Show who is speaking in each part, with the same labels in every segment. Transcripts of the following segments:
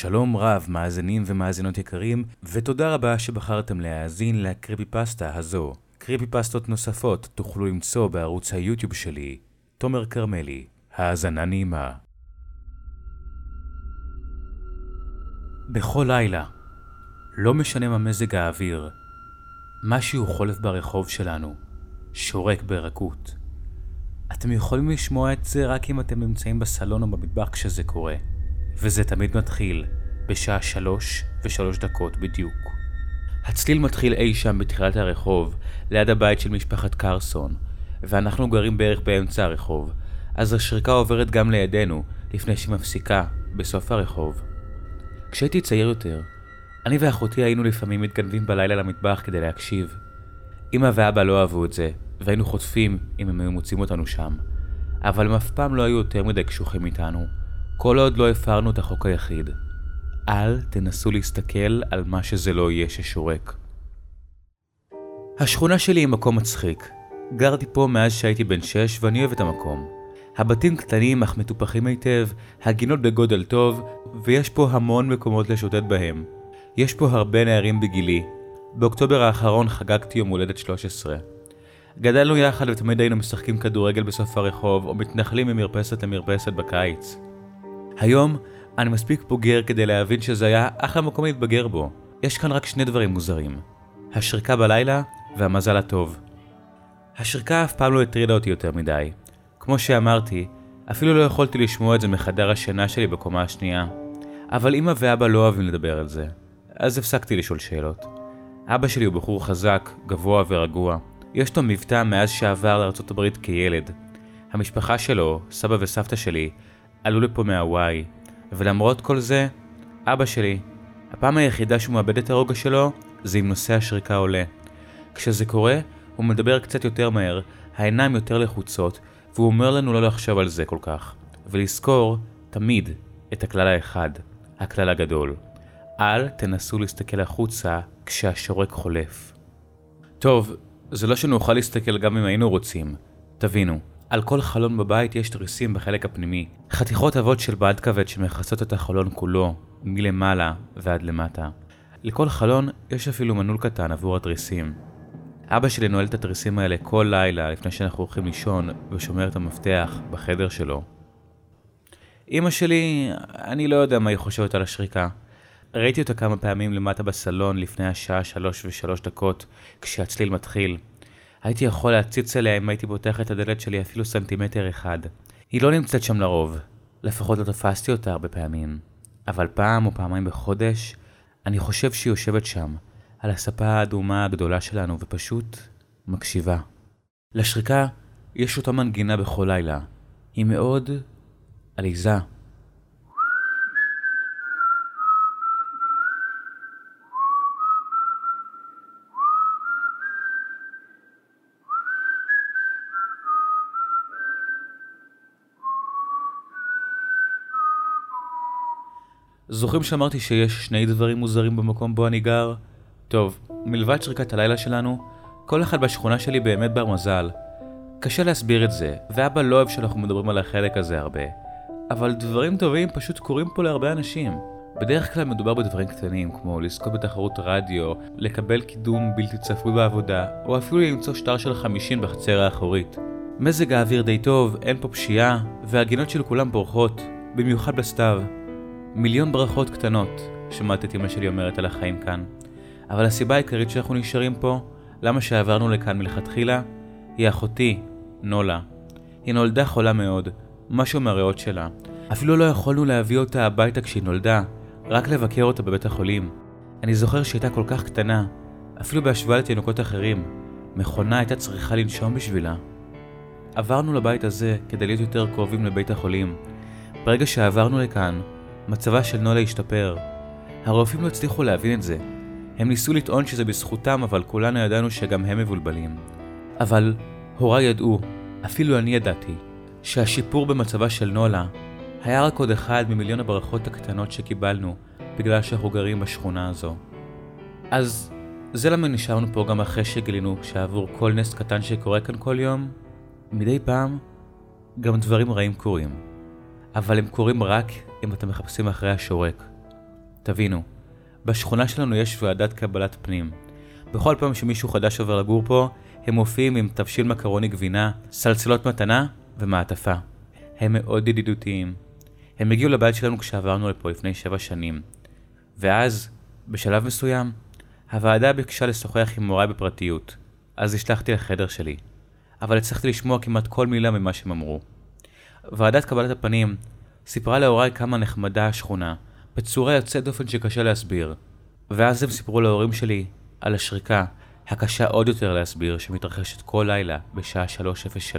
Speaker 1: שלום רב, מאזינים ומאזינות יקרים, ותודה רבה שבחרתם להאזין לקריפי פסטה הזו. קריפי פסטות נוספות תוכלו למצוא בערוץ היוטיוב שלי, תומר כרמלי. האזנה נעימה. בכל לילה, לא משנה מה מזג האוויר, משהו חולף ברחוב שלנו, שורק ברכות. אתם יכולים לשמוע את זה רק אם אתם נמצאים בסלון או במטבח כשזה קורה. וזה תמיד מתחיל בשעה שלוש ושלוש דקות בדיוק. הצליל מתחיל אי שם בתחילת הרחוב, ליד הבית של משפחת קרסון, ואנחנו גרים בערך באמצע הרחוב, אז השריקה עוברת גם לידינו, לפני שהיא מפסיקה, בסוף הרחוב. כשהייתי צעיר יותר, אני ואחותי היינו לפעמים מתגנבים בלילה למטבח כדי להקשיב. אמא ואבא לא אהבו את זה, והיינו חוטפים אם הם היו מוצאים אותנו שם. אבל הם אף פעם לא היו יותר מדי קשוחים איתנו, כל עוד לא הפרנו את החוק היחיד. אל תנסו להסתכל על מה שזה לא יהיה ששורק. השכונה שלי היא מקום מצחיק. גרתי פה מאז שהייתי בן 6 ואני אוהב את המקום. הבתים קטנים אך מטופחים היטב, הגינות בגודל טוב, ויש פה המון מקומות לשוטט בהם. יש פה הרבה נערים בגילי. באוקטובר האחרון חגגתי יום הולדת 13. גדלנו יחד ותמיד היינו משחקים כדורגל בסוף הרחוב, או מתנחלים ממרפסת למרפסת בקיץ. היום אני מספיק בוגר כדי להבין שזה היה אחלה מקום להתבגר בו. יש כאן רק שני דברים מוזרים. השריקה בלילה והמזל הטוב. השריקה אף פעם לא הטרידה אותי יותר מדי. כמו שאמרתי, אפילו לא יכולתי לשמוע את זה מחדר השינה שלי בקומה השנייה. אבל אמא ואבא לא אוהבים לדבר על זה, אז הפסקתי לשאול שאלות. אבא שלי הוא בחור חזק, גבוה ורגוע. יש לו מבטא מאז שעבר לארה"ב כילד. המשפחה שלו, סבא וסבתא שלי, עלו לפה מהוואי, ולמרות כל זה, אבא שלי, הפעם היחידה שהוא מאבד את הרוגע שלו, זה אם נושא השריקה עולה. כשזה קורה, הוא מדבר קצת יותר מהר, העיניים יותר לחוצות, והוא אומר לנו לא לחשוב על זה כל כך, ולזכור, תמיד, את הכלל האחד, הכלל הגדול. אל תנסו להסתכל החוצה כשהשורק חולף. טוב, זה לא שנוכל להסתכל גם אם היינו רוצים. תבינו, על כל חלון בבית יש תריסים בחלק הפנימי, חתיכות עבות של בד כבד שמכסות את החלון כולו, מלמעלה ועד למטה. לכל חלון יש אפילו מנעול קטן עבור התריסים. אבא שלי נועל את התריסים האלה כל לילה לפני שאנחנו הולכים לישון ושומר את המפתח בחדר שלו. אמא שלי, אני לא יודע מה היא חושבת על השריקה. ראיתי אותה כמה פעמים למטה בסלון לפני השעה שלוש ושלוש דקות כשהצליל מתחיל. הייתי יכול להציץ עליה אם הייתי פותח את הדלת שלי אפילו סנטימטר אחד. היא לא נמצאת שם לרוב, לפחות לא תפסתי אותה הרבה פעמים. אבל פעם או פעמיים בחודש, אני חושב שהיא יושבת שם, על הספה האדומה הגדולה שלנו, ופשוט מקשיבה. לשריקה יש אותה מנגינה בכל לילה. היא מאוד עליזה. זוכרים שאמרתי שיש שני דברים מוזרים במקום בו אני גר? טוב, מלבד שריקת הלילה שלנו, כל אחד בשכונה שלי באמת בר מזל. קשה להסביר את זה, ואבא לא אוהב שאנחנו מדברים על החלק הזה הרבה. אבל דברים טובים פשוט קורים פה להרבה אנשים. בדרך כלל מדובר בדברים קטנים, כמו לזכות בתחרות רדיו, לקבל קידום בלתי צפוי בעבודה, או אפילו למצוא שטר של 50 בחצר האחורית. מזג האוויר די טוב, אין פה פשיעה, והגינות של כולם בורחות, במיוחד בסתיו. מיליון ברכות קטנות, שמעת את אמא שלי אומרת על החיים כאן. אבל הסיבה העיקרית שאנחנו נשארים פה, למה שעברנו לכאן מלכתחילה, היא אחותי, נולה. היא נולדה חולה מאוד, משהו מהריאות שלה. אפילו לא יכולנו להביא אותה הביתה כשהיא נולדה, רק לבקר אותה בבית החולים. אני זוכר שהיא הייתה כל כך קטנה, אפילו בהשוואה לתינוקות אחרים. מכונה הייתה צריכה לנשום בשבילה. עברנו לבית הזה כדי להיות יותר קרובים לבית החולים. ברגע שעברנו לכאן, מצבה של נולה השתפר. הרופאים לא הצליחו להבין את זה. הם ניסו לטעון שזה בזכותם, אבל כולנו ידענו שגם הם מבולבלים. אבל הוריי ידעו, אפילו אני ידעתי, שהשיפור במצבה של נולה היה רק עוד אחד ממיליון הברכות הקטנות שקיבלנו בגלל שאנחנו גרים בשכונה הזו. אז זה למה נשארנו פה גם אחרי שגילינו שעבור כל נס קטן שקורה כאן כל יום, מדי פעם גם דברים רעים קורים. אבל הם קורים רק אם אתם מחפשים אחרי השורק. תבינו, בשכונה שלנו יש ועדת קבלת פנים. בכל פעם שמישהו חדש עובר לגור פה, הם מופיעים עם תבשיל מקרוני גבינה, סלסלות מתנה ומעטפה. הם מאוד ידידותיים. הם הגיעו לבית שלנו כשעברנו לפה לפני שבע שנים. ואז, בשלב מסוים, הוועדה ביקשה לשוחח עם מוריי בפרטיות, אז השלחתי לחדר שלי. אבל הצלחתי לשמוע כמעט כל מילה ממה שהם אמרו. ועדת קבלת הפנים סיפרה להוריי כמה נחמדה השכונה, בצורה יוצאת דופן שקשה להסביר. ואז הם סיפרו להורים שלי על השריקה, הקשה עוד יותר להסביר, שמתרחשת כל לילה בשעה 3:03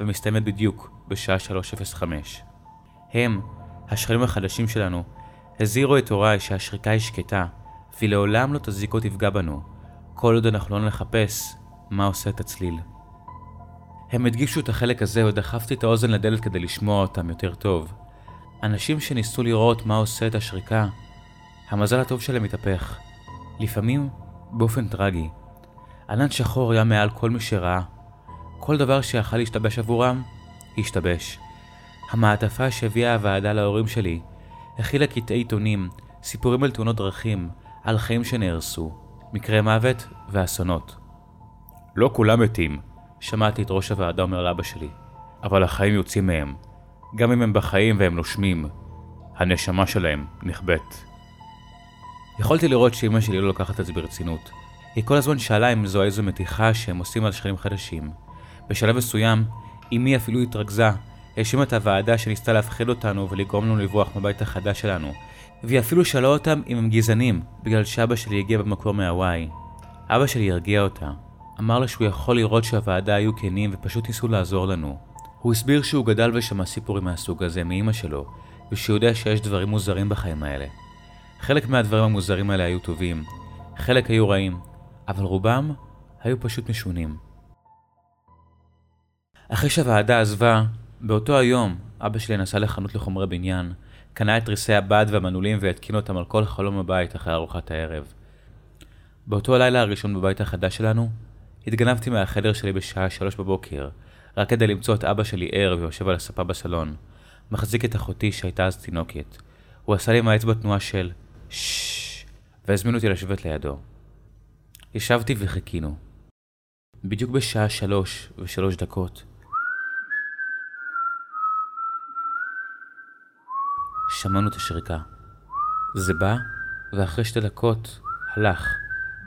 Speaker 1: ומסתיימת בדיוק בשעה 3:05. הם, השכנים החדשים שלנו, הזהירו את הוריי שהשריקה היא שקטה, והיא לעולם לא תזיק או תפגע בנו, כל עוד אנחנו לא נחפש מה עושה את הצליל. הם הדגישו את החלק הזה ודחפתי את האוזן לדלת כדי לשמוע אותם יותר טוב. אנשים שניסו לראות מה עושה את השריקה, המזל הטוב שלהם התהפך. לפעמים באופן טרגי. ענן שחור היה מעל כל מי שראה. כל דבר שיכל להשתבש עבורם, השתבש. המעטפה שהביאה הוועדה להורים שלי הכילה קטעי עיתונים, סיפורים על תאונות דרכים, על חיים שנהרסו, מקרי מוות ואסונות. לא כולם מתים, שמעתי את ראש הוועדה אומר לאבא שלי, אבל החיים יוצאים מהם. גם אם הם בחיים והם נושמים, הנשמה שלהם נכבאת. יכולתי לראות שאמא שלי לא לוקחת את זה ברצינות. היא כל הזמן שאלה אם זו איזו מתיחה שהם עושים על שכנים חדשים. בשלב מסוים, אמי אפילו התרכזה, האשימה את הוועדה שניסתה להפחיד אותנו ולגרום לנו לברוח מהבית החדש שלנו, והיא אפילו שאלה אותם אם הם גזענים, בגלל שאבא שלי הגיע במקור מהוואי. אבא שלי הרגיע אותה. אמר לה שהוא יכול לראות שהוועדה היו כנים ופשוט ניסו לעזור לנו. הוא הסביר שהוא גדל ושמע סיפורים מהסוג הזה מאמא שלו, ושהוא יודע שיש דברים מוזרים בחיים האלה. חלק מהדברים המוזרים האלה היו טובים, חלק היו רעים, אבל רובם היו פשוט משונים. אחרי שהוועדה עזבה, באותו היום אבא שלי נסע לחנות לחומרי בניין, קנה את תריסי הבד והמנעולים והתקין אותם על כל חלום הבית אחרי ארוחת הערב. באותו הלילה הראשון בבית החדש שלנו, התגנבתי מהחדר שלי בשעה שלוש בבוקר, רק כדי למצוא את אבא שלי ער ויושב על הספה בסלון, מחזיק את אחותי שהייתה אז תינוקת. הוא עשה לי עם האצבע תנועה של ששש, והזמין אותי לשבת לידו. ישבתי וחיכינו. בדיוק בשעה שלוש ושלוש דקות. שמענו את השריקה. זה בא, ואחרי שתי דקות הלך,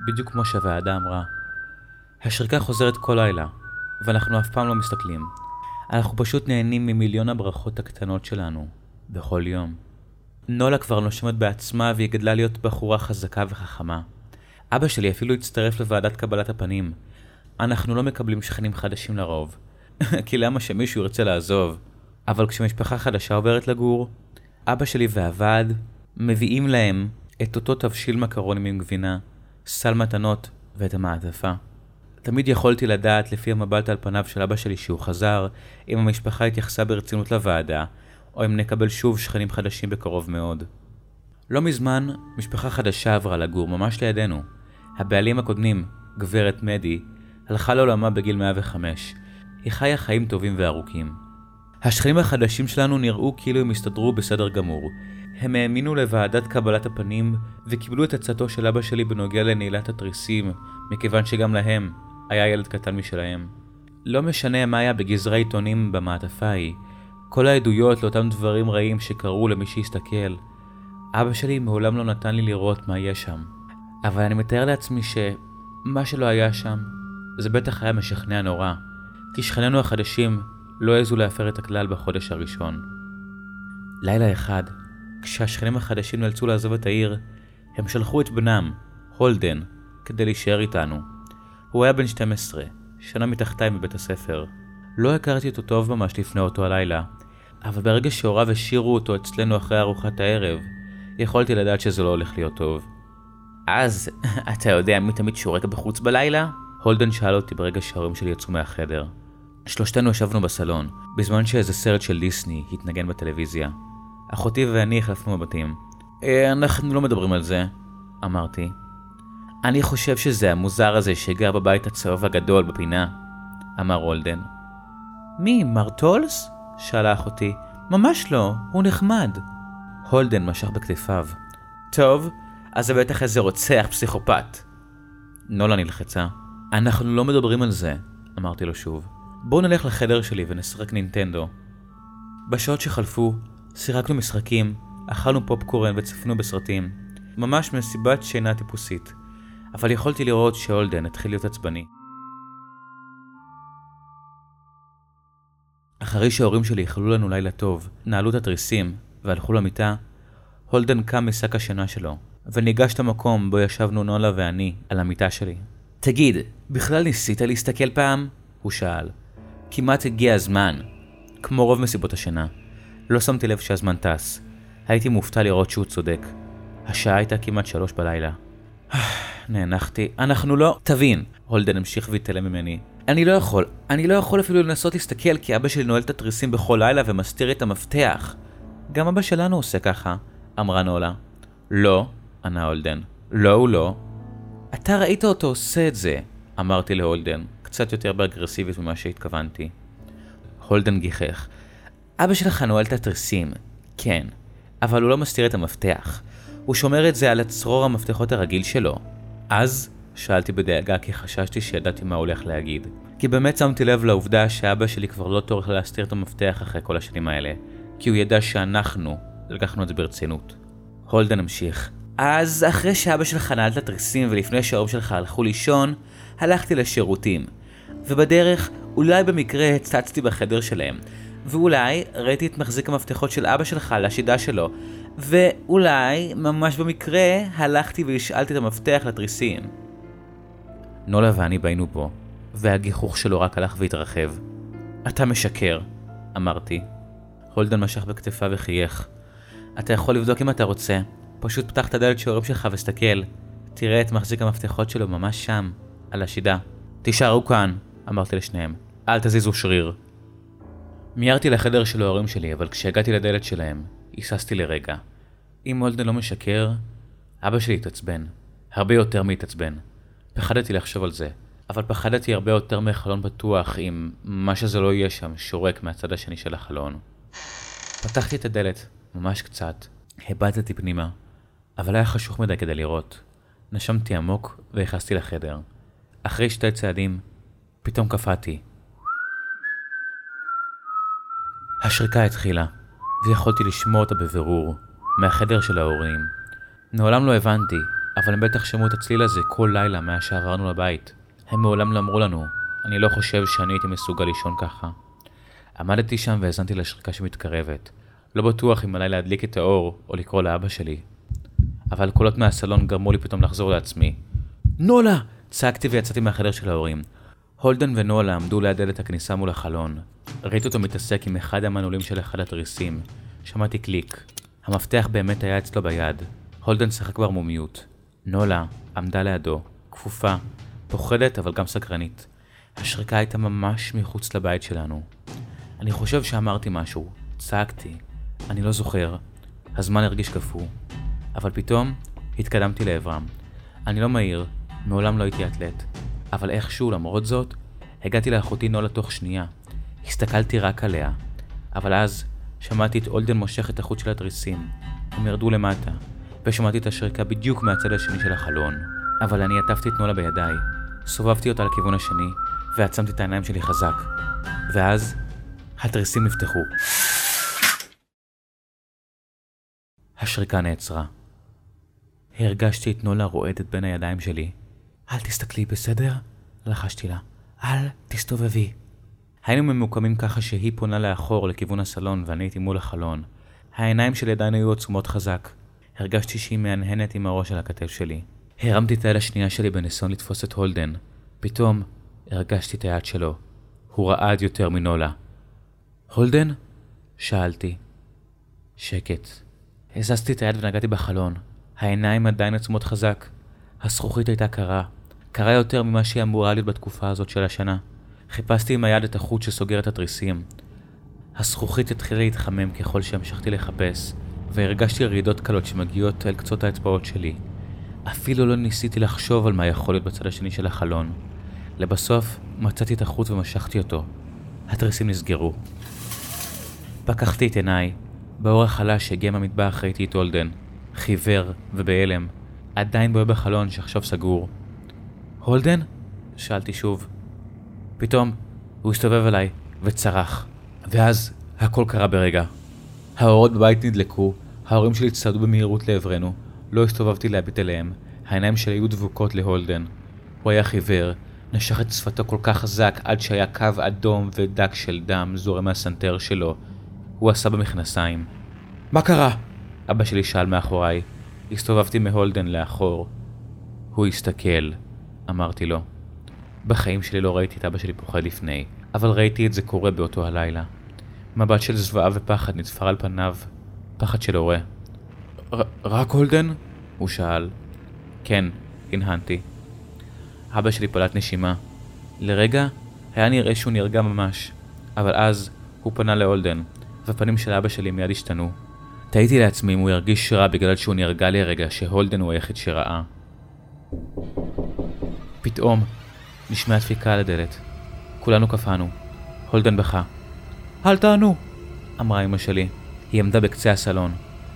Speaker 1: בדיוק כמו שהוועדה אמרה. השריקה חוזרת כל לילה, ואנחנו אף פעם לא מסתכלים. אנחנו פשוט נהנים ממיליון הברכות הקטנות שלנו, בכל יום. נולה כבר נושמת בעצמה והיא גדלה להיות בחורה חזקה וחכמה. אבא שלי אפילו הצטרף לוועדת קבלת הפנים. אנחנו לא מקבלים שכנים חדשים לרוב. כי למה שמישהו ירצה לעזוב? אבל כשמשפחה חדשה עוברת לגור, אבא שלי והוועד מביאים להם את אותו תבשיל מקרונים עם גבינה, סל מתנות ואת המעטפה. תמיד יכולתי לדעת לפי המבט על פניו של אבא שלי שהוא חזר, אם המשפחה התייחסה ברצינות לוועדה, או אם נקבל שוב שכנים חדשים בקרוב מאוד. לא מזמן, משפחה חדשה עברה לגור ממש לידינו. הבעלים הקודמים, גברת מדי, הלכה לעולמה בגיל 105. היא חיה חיים טובים וארוכים. השכנים החדשים שלנו נראו כאילו הם הסתדרו בסדר גמור. הם האמינו לוועדת קבלת הפנים וקיבלו את עצתו של אבא שלי בנוגע לנעילת התריסים, מכיוון שגם להם היה ילד קטן משלהם. לא משנה מה היה בגזרי עיתונים במעטפה ההיא, כל העדויות לאותם דברים רעים שקרו למי שהסתכל. אבא שלי מעולם לא נתן לי לראות מה יש שם. אבל אני מתאר לעצמי שמה שלא היה שם, זה בטח היה משכנע נורא, כי שכנינו החדשים לא העזו להפר את הכלל בחודש הראשון. לילה אחד, כשהשכנים החדשים נאלצו לעזוב את העיר, הם שלחו את בנם, הולדן, כדי להישאר איתנו. הוא היה בן 12, שנה מתחתיי בבית הספר. לא הכרתי אותו טוב ממש לפני אותו הלילה, אבל ברגע שהוריו השאירו אותו אצלנו אחרי ארוחת הערב, יכולתי לדעת שזה לא הולך להיות טוב. אז, אתה יודע מי תמיד שורק בחוץ בלילה? הולדן שאל אותי ברגע שההורים שלי יצאו מהחדר. שלושתנו ישבנו בסלון, בזמן שאיזה סרט של דיסני התנגן בטלוויזיה. אחותי ואני החלפנו מבטים. אה, אנחנו לא מדברים על זה, אמרתי. אני חושב שזה המוזר הזה שגר בבית הצהוב הגדול בפינה, אמר הולדן. מי, מר טולס? שאלה אחותי. ממש לא, הוא נחמד. הולדן משך בכתפיו. טוב, אז זה בטח איזה רוצח פסיכופת. נולה נלחצה. אנחנו לא מדברים על זה, אמרתי לו שוב. בואו נלך לחדר שלי ונשחק נינטנדו. בשעות שחלפו, שיחקנו משחקים, אכלנו פופקורן וצפנו בסרטים. ממש מסיבת שינה טיפוסית. אבל יכולתי לראות שהולדן התחיל להיות עצבני. אחרי שההורים שלי איחלו לנו לילה טוב, נעלו את התריסים והלכו למיטה, הולדן קם משק השינה שלו, וניגש למקום בו ישבנו נולה ואני על המיטה שלי. תגיד, בכלל ניסית להסתכל פעם? הוא שאל. כמעט הגיע הזמן. כמו רוב מסיבות השינה. לא שמתי לב שהזמן טס. הייתי מופתע לראות שהוא צודק. השעה הייתה כמעט שלוש בלילה. נאנחתי. אנחנו לא... תבין. הולדן המשיך והתעלם ממני. אני לא יכול. אני לא יכול אפילו לנסות להסתכל כי אבא שלי נועל את התריסים בכל לילה ומסתיר את המפתח. גם אבא שלנו עושה ככה, אמרה נולה. לא, ענה הולדן. לא הוא לא. אתה ראית אותו עושה את זה, אמרתי להולדן, קצת יותר באגרסיבית ממה שהתכוונתי. הולדן גיחך. אבא שלך נועל את התריסים. כן, אבל הוא לא מסתיר את המפתח. הוא שומר את זה על הצרור המפתחות הרגיל שלו. אז? שאלתי בדאגה כי חששתי שידעתי מה הולך להגיד. כי באמת שמתי לב לעובדה שאבא שלי כבר לא טורח להסתיר את המפתח אחרי כל השנים האלה. כי הוא ידע שאנחנו לקחנו את זה ברצינות. הולדן המשיך. אז אחרי שאבא שלך נעל את התריסים ולפני שההורים שלך הלכו לישון, הלכתי לשירותים. ובדרך, אולי במקרה הצצתי בחדר שלהם. ואולי ראיתי את מחזיק המפתחות של אבא שלך על השידה שלו. ואולי, ממש במקרה, הלכתי והשאלתי את המפתח לתריסים. נולה ואני ביינו בו, והגיחוך שלו רק הלך והתרחב. אתה משקר, אמרתי. הולדן משך בכתפיו וחייך. אתה יכול לבדוק אם אתה רוצה. פשוט פתח את הדלת של ההורים שלך וסתכל. תראה את מחזיק המפתחות שלו ממש שם, על השידה. תישארו כאן, אמרתי לשניהם. אל תזיזו שריר. מיהרתי לחדר של ההורים שלי, אבל כשהגעתי לדלת שלהם, היססתי לרגע. אם הולדן לא משקר, אבא שלי התעצבן. הרבה יותר מהתעצבן. פחדתי לחשוב על זה, אבל פחדתי הרבה יותר מחלון פתוח אם מה שזה לא יהיה שם שורק מהצד השני של החלון. פתחתי את הדלת, ממש קצת, הבטתי פנימה, אבל היה חשוך מדי כדי לראות. נשמתי עמוק ונכנסתי לחדר. אחרי שתי צעדים, פתאום קפאתי. השריקה התחילה, ויכולתי לשמוע אותה בבירור, מהחדר של ההורים. מעולם לא הבנתי, אבל הם בטח שמעו את הצליל הזה כל לילה מאז שעברנו לבית. הם מעולם לא אמרו לנו, אני לא חושב שאני הייתי מסוגל לישון ככה. עמדתי שם והאזנתי לשריקה שמתקרבת. לא בטוח אם עליי להדליק את האור או לקרוא לאבא שלי. אבל קולות מהסלון גרמו לי פתאום לחזור לעצמי. נולה! צעקתי ויצאתי מהחדר של ההורים. הולדן ונולה עמדו ליד דלת הכניסה מול החלון. ראיתי אותו מתעסק עם אחד המנעולים של אחד התריסים. שמעתי קליק. המפתח באמת היה אצלו ביד. הולדן שיחק בערמומיות. נולה עמדה לידו, כפופה, פוחדת אבל גם סקרנית. השריקה הייתה ממש מחוץ לבית שלנו. אני חושב שאמרתי משהו, צעקתי, אני לא זוכר. הזמן הרגיש קפוא. אבל פתאום התקדמתי לעברם. אני לא מהיר, מעולם לא הייתי אתלט. אבל איכשהו, למרות זאת, הגעתי לאחותי נולה תוך שנייה. הסתכלתי רק עליה. אבל אז שמעתי את אולדן מושך את החוט של התריסים. הם ירדו למטה, ושמעתי את השריקה בדיוק מהצד השני של החלון. אבל אני עטפתי את נולה בידיי, סובבתי אותה לכיוון השני, ועצמתי את העיניים שלי חזק. ואז, התריסים נפתחו. השריקה נעצרה. הרגשתי את נולה רועדת בין הידיים שלי. אל תסתכלי, בסדר? לחשתי לה. אל תסתובבי. היינו ממוקמים ככה שהיא פונה לאחור לכיוון הסלון ואני הייתי מול החלון. העיניים שלי עדיין היו עצומות חזק. הרגשתי שהיא מהנהנת עם הראש על הכתף שלי. הרמתי את היד השנייה שלי בניסיון לתפוס את הולדן. פתאום הרגשתי את היד שלו. הוא רעד יותר מנולה. הולדן? שאלתי. שקט. הזזתי את היד ונגעתי בחלון. העיניים עדיין עצומות חזק. הזכוכית הייתה קרה. קרה יותר ממה שהיא אמורה להיות בתקופה הזאת של השנה. חיפשתי עם היד את החוט שסוגר את התריסים. הזכוכית התחילה להתחמם ככל שהמשכתי לחפש, והרגשתי רעידות קלות שמגיעות אל קצות האצבעות שלי. אפילו לא ניסיתי לחשוב על מה יכול להיות בצד השני של החלון. לבסוף מצאתי את החוט ומשכתי אותו. התריסים נסגרו. פקחתי את עיניי. באור החלש שהגיע מהמטבח ראיתי את הולדן. חיוור ובהלם, עדיין בוהה בחלון שעכשיו סגור. הולדן? שאלתי שוב. פתאום הוא הסתובב אליי וצרח, ואז הכל קרה ברגע. האורות בבית נדלקו, ההורים שלי צעדו במהירות לעברנו, לא הסתובבתי להביט אליהם, העיניים שלי היו דבוקות להולדן. הוא היה חיוור, נשך את שפתו כל כך חזק עד שהיה קו אדום ודק של דם זורם מהסנטר שלו. הוא עשה במכנסיים. מה קרה? אבא שלי שאל מאחוריי. הסתובבתי מהולדן לאחור. הוא הסתכל, אמרתי לו. בחיים שלי לא ראיתי את אבא שלי פוחד לפני, אבל ראיתי את זה קורה באותו הלילה. מבט של זוועה ופחד נתפר על פניו, פחד של הורה. רק הולדן? הוא שאל. כן, הנהנתי. אבא שלי פלט נשימה. לרגע היה נראה שהוא נרגע ממש, אבל אז הוא פנה להולדן, והפנים של אבא שלי מיד השתנו. תהיתי לעצמי אם הוא ירגיש רע בגלל שהוא נרגע לרגע שהולדן הוא היחיד שראה. פתאום נשמעה דפיקה על הדלת. כולנו קפאנו. הולדן בכה. אל תענו! אמרה אמא שלי. היא עמדה בקצה הסלון.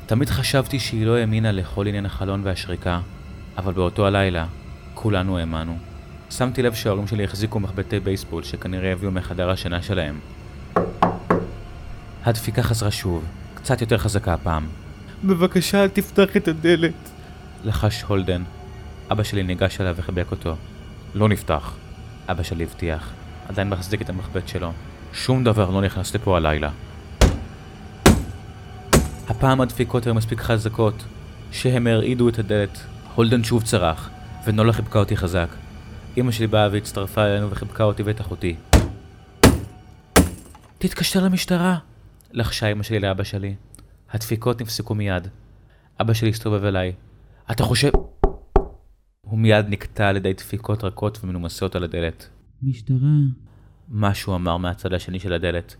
Speaker 1: תמיד חשבתי שהיא לא האמינה לכל עניין החלון והשריקה, אבל באותו הלילה כולנו האמנו. שמתי לב שההורים שלי החזיקו מחבטי בייסבול שכנראה הביאו מחדר השינה שלהם. הדפיקה חזרה שוב, קצת יותר חזקה הפעם. בבקשה אל תפתח את הדלת. לחש הולדן. אבא שלי ניגש אליו וחיבק אותו. לא נפתח. אבא שלי הבטיח. עדיין מחזיק את המחבט שלו. שום דבר לא נכנס לפה הלילה. הפעם הדפיקות היו מספיק חזקות, שהם הרעידו את הדלת. הולדן שוב צרח, ונולה חיבקה אותי חזק. אמא שלי באה והצטרפה אלינו וחיבקה אותי ואת אחותי. תתקשר למשטרה! לחשה אמא שלי לאבא שלי. הדפיקות נפסקו מיד. אבא שלי הסתובב אליי. אתה חושב... הוא מיד נקטע על ידי דפיקות רכות ומנומסות על הדלת.
Speaker 2: משטרה.
Speaker 1: משהו אמר מהצד השני של הדלת.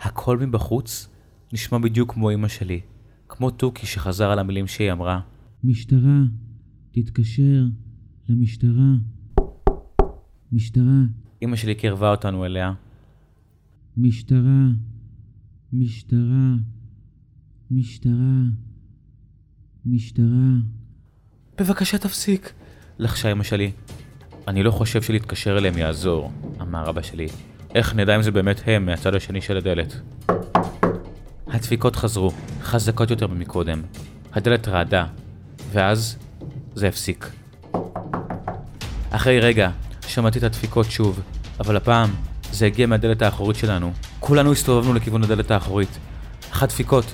Speaker 1: הקול מבחוץ נשמע בדיוק כמו אמא שלי, כמו תוכי שחזר על המילים שהיא אמרה.
Speaker 2: משטרה. תתקשר למשטרה. משטרה.
Speaker 1: אמא שלי קירבה אותנו אליה.
Speaker 2: משטרה. משטרה. משטרה. משטרה.
Speaker 1: בבקשה תפסיק, לחשה אמא שלי. אני לא חושב שלהתקשר אליהם יעזור, אמר אבא שלי. איך נדע אם זה באמת הם מהצד השני של הדלת? הדפיקות חזרו, חזקות יותר ממקודם. הדלת רעדה, ואז זה הפסיק. אחרי רגע, שמעתי את הדפיקות שוב, אבל הפעם זה הגיע מהדלת האחורית שלנו. כולנו הסתובבנו לכיוון הדלת האחורית. אחת דפיקות.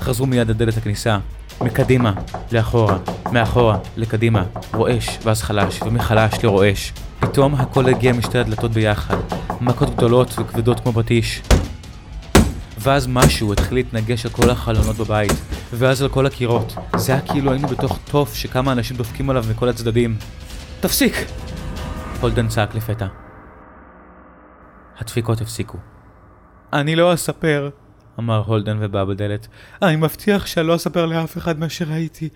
Speaker 1: חזרו מיד לדלת הכניסה. מקדימה, לאחורה, מאחורה, לקדימה, רועש, ואז חלש, ומחלש לרועש. פתאום הכל הגיע משתי הדלתות ביחד, מכות גדולות וכבדות כמו פטיש. ואז משהו התחיל להתנגש על כל החלונות בבית, ואז על כל הקירות. זה היה כאילו היינו בתוך תוף שכמה אנשים דופקים עליו מכל הצדדים. תפסיק! הולדן צעק לפתע. הדפיקות הפסיקו. אני לא אספר, אמר הולדן ובא בדלת. אני מבטיח שאני לא אספר לאף אחד מה שראיתי.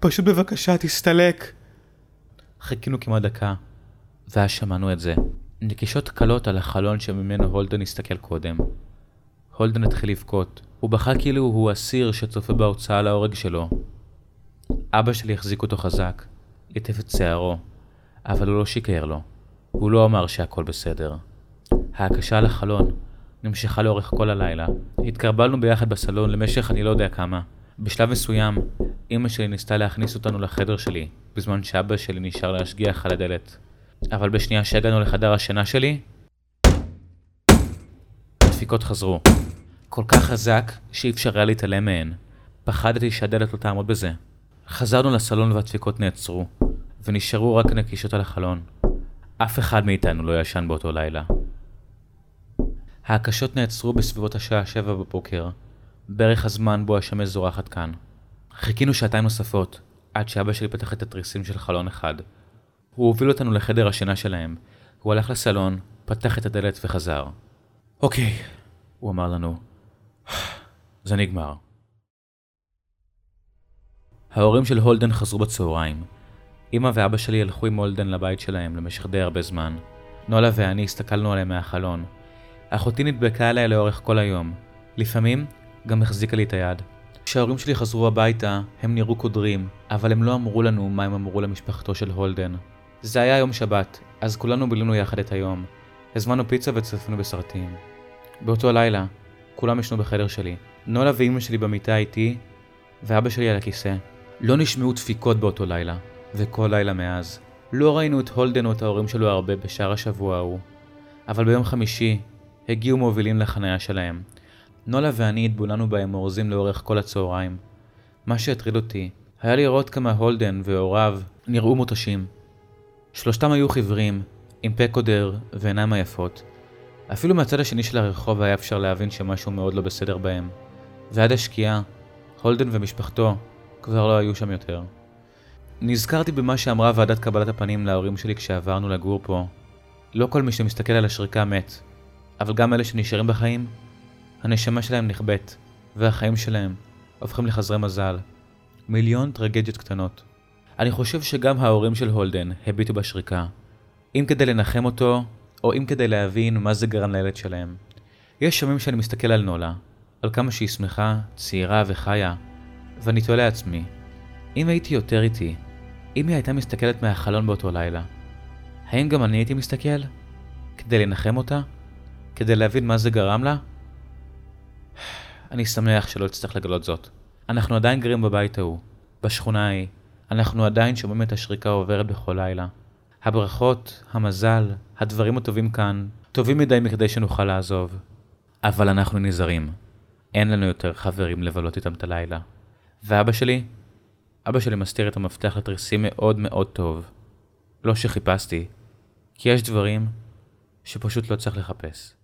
Speaker 1: פשוט בבקשה תסתלק. חיכינו כמעט דקה, ואז שמענו את זה. נקישות קלות על החלון שממנו הולדן הסתכל קודם. הולדן התחיל לבכות. הוא בכה כאילו הוא אסיר שצופה בהוצאה להורג שלו. אבא שלי החזיק אותו חזק, ליטף את שערו, אבל הוא לא שיקר לו. הוא לא אמר שהכל בסדר. ההקשה על החלון נמשכה לאורך כל הלילה. התקרבלנו ביחד בסלון למשך אני לא יודע כמה. בשלב מסוים, אמא שלי ניסתה להכניס אותנו לחדר שלי, בזמן שאבא שלי נשאר להשגיח על הדלת. אבל בשנייה שהגענו לחדר השינה שלי, הדפיקות חזרו. כל כך חזק שאי אפשר היה להתעלם מהן. פחדתי שהדלת לא תעמוד בזה. חזרנו לסלון והדפיקות נעצרו, ונשארו רק נקישות על החלון. אף אחד מאיתנו לא ישן באותו לילה. ההקשות נעצרו בסביבות השעה שבע בבוקר, בערך הזמן בו השמש זורחת כאן. חיכינו שעתיים נוספות, עד שאבא שלי פתח את התריסים של חלון אחד. הוא הוביל אותנו לחדר השינה שלהם. הוא הלך לסלון, פתח את הדלת וחזר. אוקיי, הוא אמר לנו. זה נגמר. ההורים של הולדן חזרו בצהריים. אמא ואבא שלי הלכו עם הולדן לבית שלהם למשך די הרבה זמן. נולה ואני הסתכלנו עליהם מהחלון. אחותי נדבקה עליה לאורך כל היום. לפעמים גם החזיקה לי את היד. כשההורים שלי חזרו הביתה, הם נראו קודרים, אבל הם לא אמרו לנו מה הם אמרו למשפחתו של הולדן. זה היה יום שבת, אז כולנו בילינו יחד את היום. הזמנו פיצה וצפינו בסרטים. באותו לילה, כולם ישנו בחדר שלי. נולה ואימא שלי במיטה איתי, ואבא שלי על הכיסא. לא נשמעו דפיקות באותו לילה, וכל לילה מאז. לא ראינו את הולדן או את ההורים שלו הרבה בשאר השבוע ההוא. אבל ביום חמישי, הגיעו מובילים לחניה שלהם. נולה ואני התבוננו בהם אורזים לאורך כל הצהריים. מה שהטריד אותי, היה לראות כמה הולדן והוריו נראו מותשים. שלושתם היו חיוורים, עם פה קודר ועיניים עייפות. אפילו מהצד השני של הרחוב היה אפשר להבין שמשהו מאוד לא בסדר בהם. ועד השקיעה, הולדן ומשפחתו כבר לא היו שם יותר. נזכרתי במה שאמרה ועדת קבלת הפנים להורים שלי כשעברנו לגור פה. לא כל מי שמסתכל על השריקה מת, אבל גם אלה שנשארים בחיים, הנשמה שלהם נכבאת, והחיים שלהם הופכים לחזרי מזל. מיליון טרגדיות קטנות. אני חושב שגם ההורים של הולדן הביטו בשריקה. אם כדי לנחם אותו, או אם כדי להבין מה זה גרם לילד שלהם. יש ימים שאני מסתכל על נולה, על כמה שהיא שמחה, צעירה וחיה, ואני תוהה לעצמי, אם הייתי יותר איתי, אם היא הייתה מסתכלת מהחלון באותו לילה, האם גם אני הייתי מסתכל? כדי לנחם אותה? כדי להבין מה זה גרם לה? אני שמח שלא אצטרך לגלות זאת. אנחנו עדיין גרים בבית ההוא, בשכונה ההיא. אנחנו עדיין שומעים את השריקה עוברת בכל לילה. הברכות, המזל, הדברים הטובים כאן, טובים מדי מכדי שנוכל לעזוב. אבל אנחנו נזהרים. אין לנו יותר חברים לבלות איתם את הלילה. ואבא שלי? אבא שלי מסתיר את המפתח לתריסים מאוד מאוד טוב. לא שחיפשתי, כי יש דברים שפשוט לא צריך לחפש.